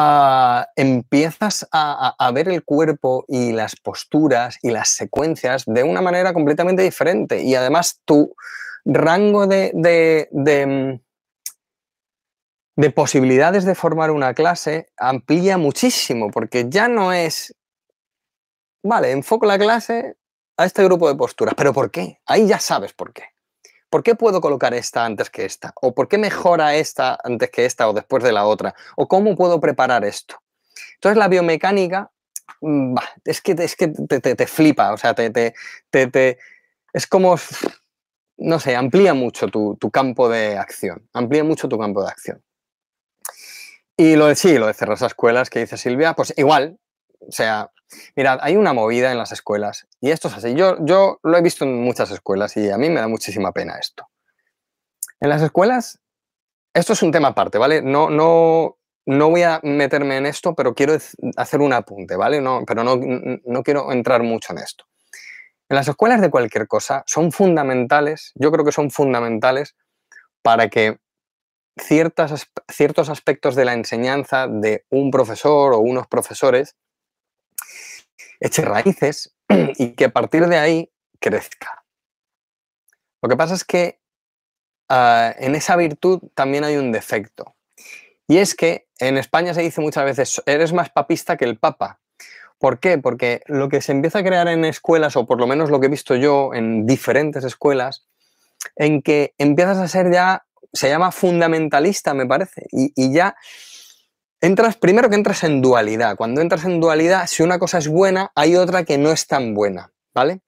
ah, empiezas a, ver el cuerpo y las posturas y las secuencias de una manera completamente diferente. Y además tu rango de, de, de posibilidades de formar una clase amplía muchísimo, porque ya no es, vale, enfoco la clase, a este grupo de posturas. ¿Pero por qué? Ahí ya sabes por qué. ¿Por qué puedo colocar esta antes que esta? ¿O por qué mejora esta antes que esta o después de la otra? ¿O cómo puedo preparar esto? Entonces la biomecánica mm, es que, es que te, flipa, o sea, te, te, es como, no sé, amplía mucho tu, tu, campo de acción, amplía mucho tu campo de acción. Y lo de sí, lo de cerrar esas escuelas que dice Silvia, pues igual, o sea, mirad, hay una movida en las escuelas y esto es así. Yo, yo lo he visto en muchas escuelas y a mí me da muchísima pena esto. En las escuelas, esto es un tema aparte, ¿vale? No, no, no voy a meterme en esto, pero quiero hacer un apunte, ¿vale? No, pero no, no quiero entrar mucho en esto. En las escuelas de cualquier cosa son fundamentales, yo creo que son fundamentales para que ciertas, ciertos aspectos de la enseñanza de un profesor o unos profesores eche raíces *clears throat* y que a partir de ahí crezca. Lo que pasa es que ah, en esa virtud también hay un defecto. Y es que en España se dice muchas veces, eres más papista que el papa. ¿Por qué? Porque lo que se empieza a crear en escuelas, o por lo menos lo que he visto yo en diferentes escuelas, en que empiezas a ser ya, se llama fundamentalista, me parece, y ya entras, primero que entras en dualidad. Cuando entras en dualidad, si una cosa es buena, hay otra que no es tan buena, ¿vale?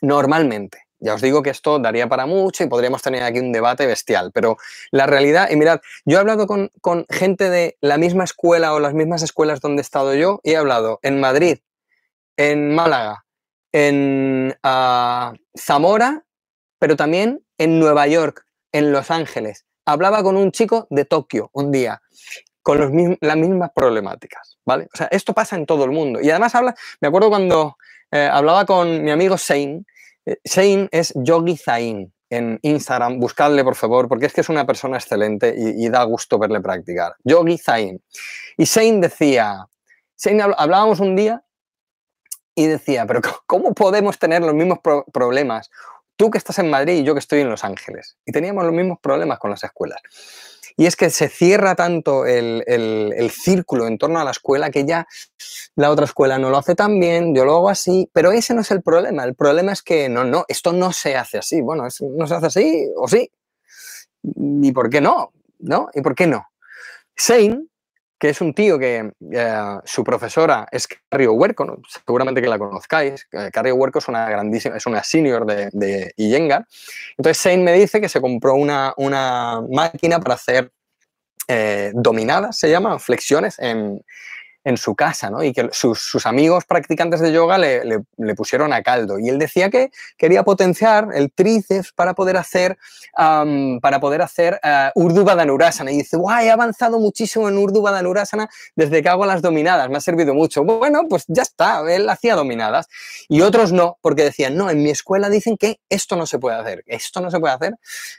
Normalmente. Ya os digo que esto daría para mucho y podríamos tener aquí un debate bestial, pero la realidad, y mirad, yo he hablado con, gente de la misma escuela o las mismas escuelas donde he estado yo, y he hablado en Madrid, en Málaga, en ah, Zamora, pero también en Nueva York, en Los Ángeles. Hablaba con un chico de Tokio un día con las mismas problemáticas, ¿vale? O sea, esto pasa en todo el mundo. Y además habla, me acuerdo cuando eh, hablaba con mi amigo Shane, eh, Shane es Yogi Zain en Instagram, buscadle por favor, porque es que es una persona excelente y, da gusto verle practicar. Yogi Zain. Y Shane decía, Shane hablábamos un día y decía, pero ¿cómo podemos tener los mismos problemas? Tú que estás en Madrid y yo que estoy en Los Ángeles. Y teníamos los mismos problemas con las escuelas. Y es que se cierra tanto el, círculo en torno a la escuela que ya la otra escuela no lo hace tan bien, yo lo hago así, pero ese no es el problema. El problema es que no, no, esto no se hace así. Bueno, no se hace así o sí. ¿Y por qué no? ¿No? ¿Y por qué no? Shane, que es un tío que eh, su profesora es Carrie Huerco, seguramente que la conozcáis. Eh, Carrie Huerco es una grandísima, es una senior de, de entonces Shane me dice que se compró una, una máquina para hacer eh, dominadas, se llama, flexiones en, en su casa, ¿no? Y que sus, amigos practicantes de yoga le, pusieron a caldo. Y él decía que quería potenciar el tríceps para poder hacer, para poder hacer uh, Badanurasana. Y dice, guay, he avanzado muchísimo en Urdu Badanurasana desde que hago las dominadas, me ha servido mucho. Bueno, pues ya está, él hacía dominadas. Y otros no, porque decían, no, en mi escuela dicen que esto no se puede hacer, esto no se puede hacer.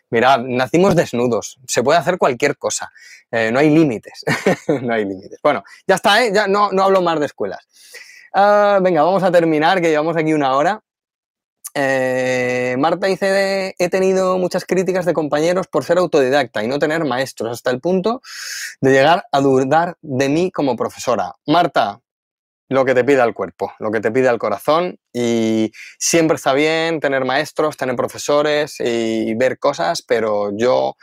Mira, nacimos desnudos, se puede hacer cualquier cosa, eh, no hay límites, *laughs* no hay límites. Bueno, ya está, ¿eh? No, hablo más de escuelas. Ah, venga, vamos a terminar, que llevamos aquí una hora. Eh, Marta dice, he tenido muchas críticas de compañeros por ser autodidacta y no tener maestros, hasta el punto de llegar a dudar de mí como profesora. Marta, lo que te pida el cuerpo, lo que te pida el corazón y siempre está bien tener maestros, tener profesores y ver cosas, pero yo,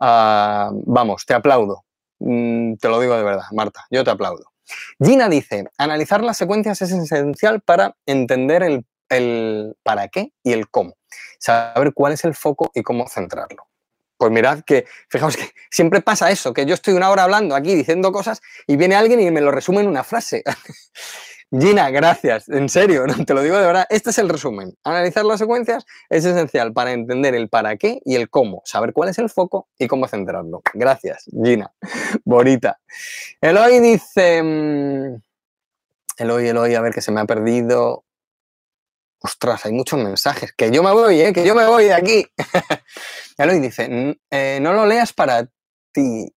ah, vamos, te aplaudo. Mm, te lo digo de verdad, Marta, yo te aplaudo. Gina dice, analizar las secuencias es esencial para entender el el para qué y el cómo. Saber cuál es el foco y cómo centrarlo. Pues mirad que, fijaos que siempre pasa eso, que yo estoy una hora hablando aquí diciendo cosas y viene alguien y me lo resume en una frase. *laughs* Gina, gracias, en serio, *laughs* te lo digo de verdad. Este es el resumen. Analizar las secuencias es esencial para entender el para qué y el cómo, saber cuál es el foco y cómo centrarlo. Gracias, Gina. *laughs* Bonita. Eloy dice... Mm, Eloy, Eloy, a ver que se me ha perdido ostras, hay muchos mensajes, que yo me voy, ¿eh? que yo me voy de aquí. *laughs* Eloy dice, eh, no lo leas para ti,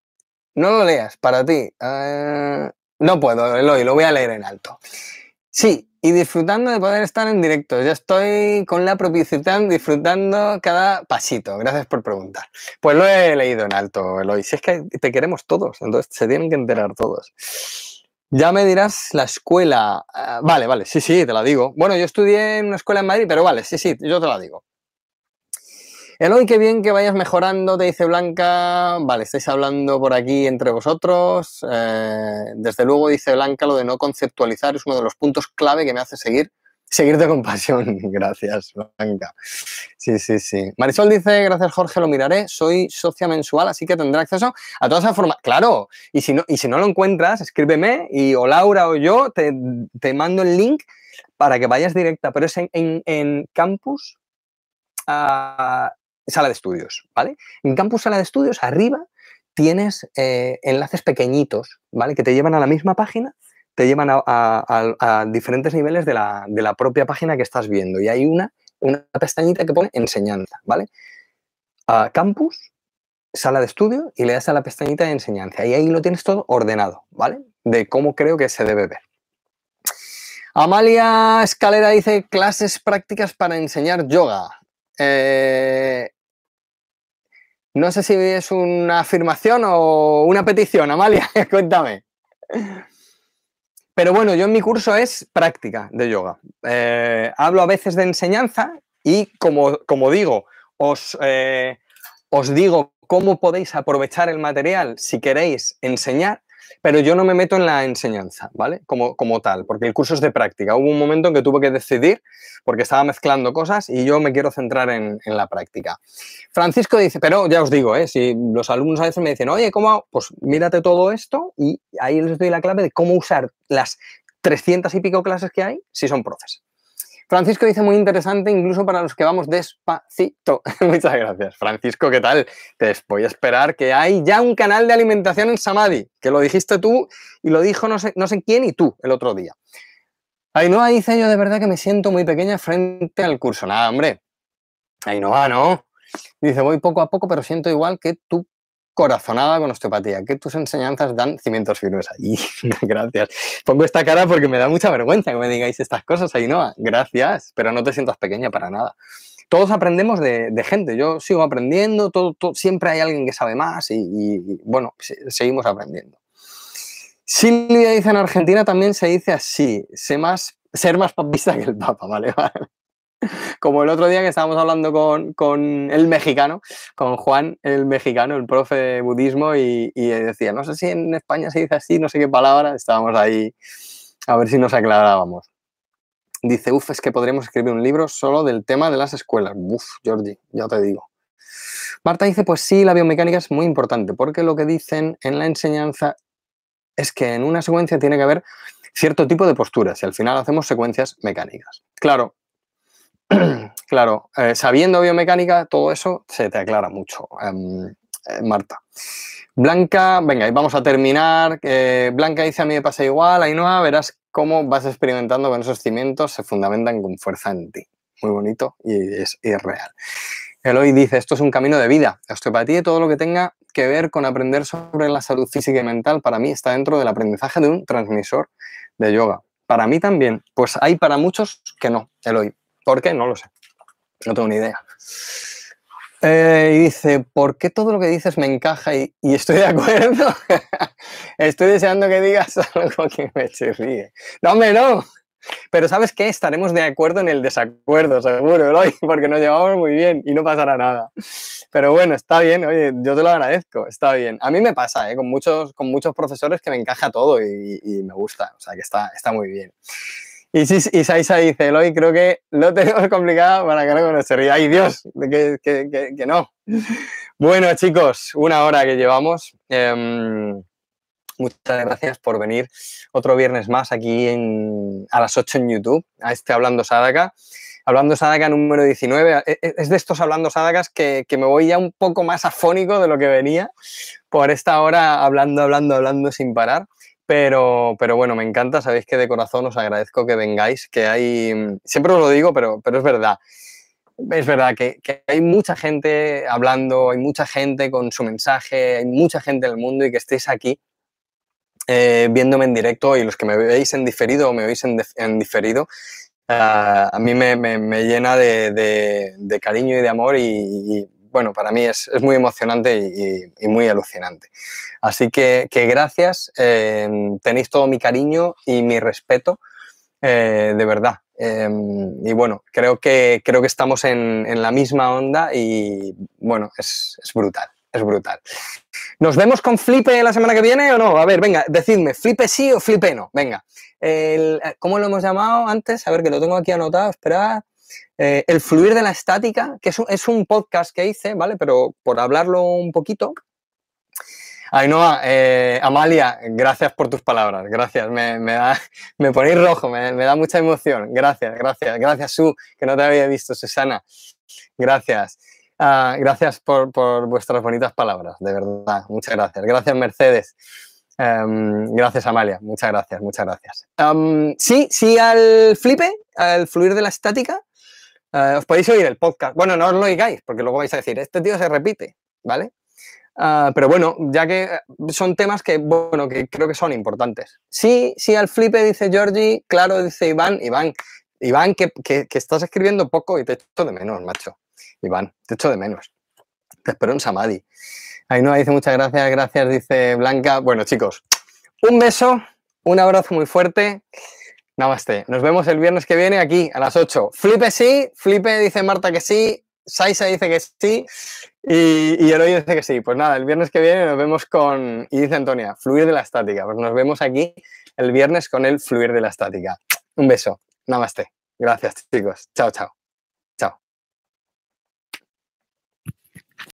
no lo leas para ti. Ah, no puedo, Eloy, lo voy a leer en alto. Sí, y disfrutando de poder estar en directo. Ya estoy con la propiciedad disfrutando cada pasito. Gracias por preguntar. Pues lo he leído en alto, Eloy. Si es que te queremos todos, entonces se tienen que enterar todos. Ya me dirás la escuela. Ah, vale, vale, sí, sí, te la digo. Bueno, yo estudié en una escuela en Madrid, pero vale, sí, sí, yo te la digo. Eloy, qué bien que vayas mejorando, te dice Blanca. Vale, estáis hablando por aquí entre vosotros. Eh, desde luego, dice Blanca, lo de no conceptualizar es uno de los puntos clave que me hace seguir Seguirte con pasión. *laughs* Gracias, Blanca. Sí, sí, sí. Marisol dice, gracias Jorge, lo miraré. Soy socia mensual, así que tendré acceso a toda esa forma. Claro, y si no, y si no lo encuentras, escríbeme y o Laura o yo te, mando el link para que vayas directa, pero es en, campus sala de estudios, ¿vale? En campus sala de estudios, arriba tienes eh, enlaces pequeñitos, ¿vale? Que te llevan a la misma página te llevan a, diferentes niveles de la, propia página que estás viendo. Y hay una, una pestañita que pone enseñanza, ¿vale? campus, sala de estudio y le das a la pestañita de enseñanza. Y ahí lo tienes todo ordenado, ¿vale? De cómo creo que se debe ver. Amalia Escalera dice clases prácticas para enseñar yoga. Eh, no sé si es una afirmación o una petición, Amalia, *laughs* cuéntame. Pero bueno, yo en mi curso es práctica de yoga. Eh, hablo a veces de enseñanza y como, como digo, os, eh, os digo cómo podéis aprovechar el material si queréis enseñar pero yo no me meto en la enseñanza, ¿vale? Como, como tal, porque el curso es de práctica. Hubo un momento en que tuve que decidir porque estaba mezclando cosas y yo me quiero centrar en, la práctica. Francisco dice, pero ya os digo, ¿eh? si los alumnos a veces me dicen, oye, ¿cómo? Pues mírate todo esto y ahí les doy la clave de cómo usar las 300 y pico clases que hay si son profes. Francisco dice muy interesante, incluso para los que vamos despacito. *laughs* Muchas gracias. Francisco, ¿qué tal? Te voy a esperar que hay ya un canal de alimentación en Samadhi, que lo dijiste tú y lo dijo no sé, no sé quién y tú el otro día. Ainhoa dice yo de verdad que me siento muy pequeña frente al curso. Nada, hombre. Ainhoa, no. Dice, voy poco a poco, pero siento igual que tú corazonada con osteopatía, que tus enseñanzas dan cimientos firmes. ahí. *laughs* gracias. Pongo esta cara porque me da mucha vergüenza que me digáis estas cosas, Ainhoa. Gracias, pero no te sientas pequeña para nada. Todos aprendemos de, gente, yo sigo aprendiendo, todo, siempre hay alguien que sabe más y, bueno, seguimos aprendiendo. Silvia dice en Argentina también se dice así, sé más, ser más papista que el papa, *laughs* ¿vale? *laughs* Como el otro día que estábamos hablando con, el mexicano, con Juan, el mexicano, el profe de budismo, y, decía, no sé si en España se dice así, no sé qué palabra, estábamos ahí a ver si nos aclarábamos. Dice, uff, es que podríamos escribir un libro solo del tema de las escuelas. Uf, Jordi, ya te digo. Marta dice, pues sí, la biomecánica es muy importante, porque lo que dicen en la enseñanza es que en una secuencia tiene que haber cierto tipo de posturas y al final hacemos secuencias mecánicas. Claro, *clears throat* claro, eh, sabiendo biomecánica, todo eso se te aclara mucho, em, eh, Marta. Blanca, venga, y vamos a terminar. Blanca dice, a mí me pasa igual, Ainhoa, verás cómo vas experimentando con esos cimientos, se fundamentan con fuerza en ti. Muy bonito y es, es real. Eloy dice, esto es un camino de vida. La osteopatía y todo lo que tenga que ver con aprender sobre la salud física y mental, para mí está dentro del aprendizaje de un transmisor de yoga. Para mí también, pues hay para muchos que no, Eloy. ¿Por qué? No lo sé. No tengo ni idea. Eh, y dice, ¿por qué todo lo que dices me encaja y, estoy de acuerdo? *laughs* estoy deseando que digas *laughs* algo que me chirríe. No, hombre, no. Pero ¿sabes qué? Estaremos de acuerdo en el desacuerdo, seguro, hoy, *laughs* porque nos llevamos muy bien y no pasará nada. Pero bueno, está bien, oye, yo te lo agradezco, está bien. A mí me pasa, ¿eh? con, muchos, con muchos profesores que me encaja todo y, y me gusta, o sea que está, está muy bien. Y, y Saisa dice, Eloy, creo que lo tenemos *laughs* complicado para que no se ría. ¡Ay, Dios! Que, que, que, no. Bueno, chicos, una hora que llevamos. Em, muchas gracias por venir otro viernes más aquí en, a las 8 en YouTube, a este Hablando Sadaka. Hablando Sadaka número 19. E, e, es de estos Hablando Sadakas que, que me voy ya un poco más afónico de lo que venía por esta hora hablando, hablando, hablando sin parar. Pero, pero bueno, me encanta, sabéis que de corazón os agradezco que vengáis, que hay, siempre os lo digo, pero, pero es verdad. Es verdad que, hay mucha gente hablando, hay mucha gente con su mensaje, hay mucha gente en el mundo y que estéis aquí eh, viéndome en directo y los que me veis en diferido o me veis en, diferido, uh, a mí me, me, me llena de, de, de, cariño y de amor y, y bueno, para mí es, es muy emocionante y, muy alucinante. Así que, que gracias, eh, tenéis todo mi cariño y mi respeto, eh, de verdad. Eh, y bueno, creo que, creo que estamos en, la misma onda y bueno, es, es, brutal, es brutal. ¿Nos vemos con Flipe la semana que viene o no? A ver, venga, decidme, ¿Flipe sí o Flipe no? Venga. El, ¿Cómo lo hemos llamado antes? A ver, que lo tengo aquí anotado, esperad. Eh, el fluir de la estática, que es un, podcast que hice, ¿vale? Pero por hablarlo un poquito. Ainhoa, eh, Amalia, gracias por tus palabras, gracias, me, me, da, *laughs* me ponéis rojo, me, da mucha emoción, gracias, gracias, gracias Su, que no te había visto, Susana, gracias, uh, gracias por, por, vuestras bonitas palabras, de verdad, muchas gracias, gracias Mercedes, um, gracias Amalia, muchas gracias, muchas gracias. Sí, sí al flipe, al fluir de la estática, Uh, os podéis oír el podcast. Bueno, no os lo oigáis, porque luego vais a decir, este tío se repite, ¿vale? Uh, pero bueno, ya que eh, son temas que, bueno, que creo que son importantes. Sí, sí, al flipe dice Georgie, claro, dice Iván, Iván, Iván, que, que, que estás escribiendo poco y te echo de menos, macho. Iván, te echo de menos. Te espero en Samadhi. no dice muchas gracias, gracias, dice Blanca. Bueno, chicos, un beso, un abrazo muy fuerte. Namaste. Nos vemos el viernes que viene aquí a las 8. Flipe sí, Flipe dice Marta que sí, Saisa dice que sí y, y Eloy dice que sí. Pues nada, el viernes que viene nos vemos con, y dice Antonia, fluir de la estática. Pues nos vemos aquí el viernes con el fluir de la estática. Un beso. Namaste. Gracias chicos. Chao, chao.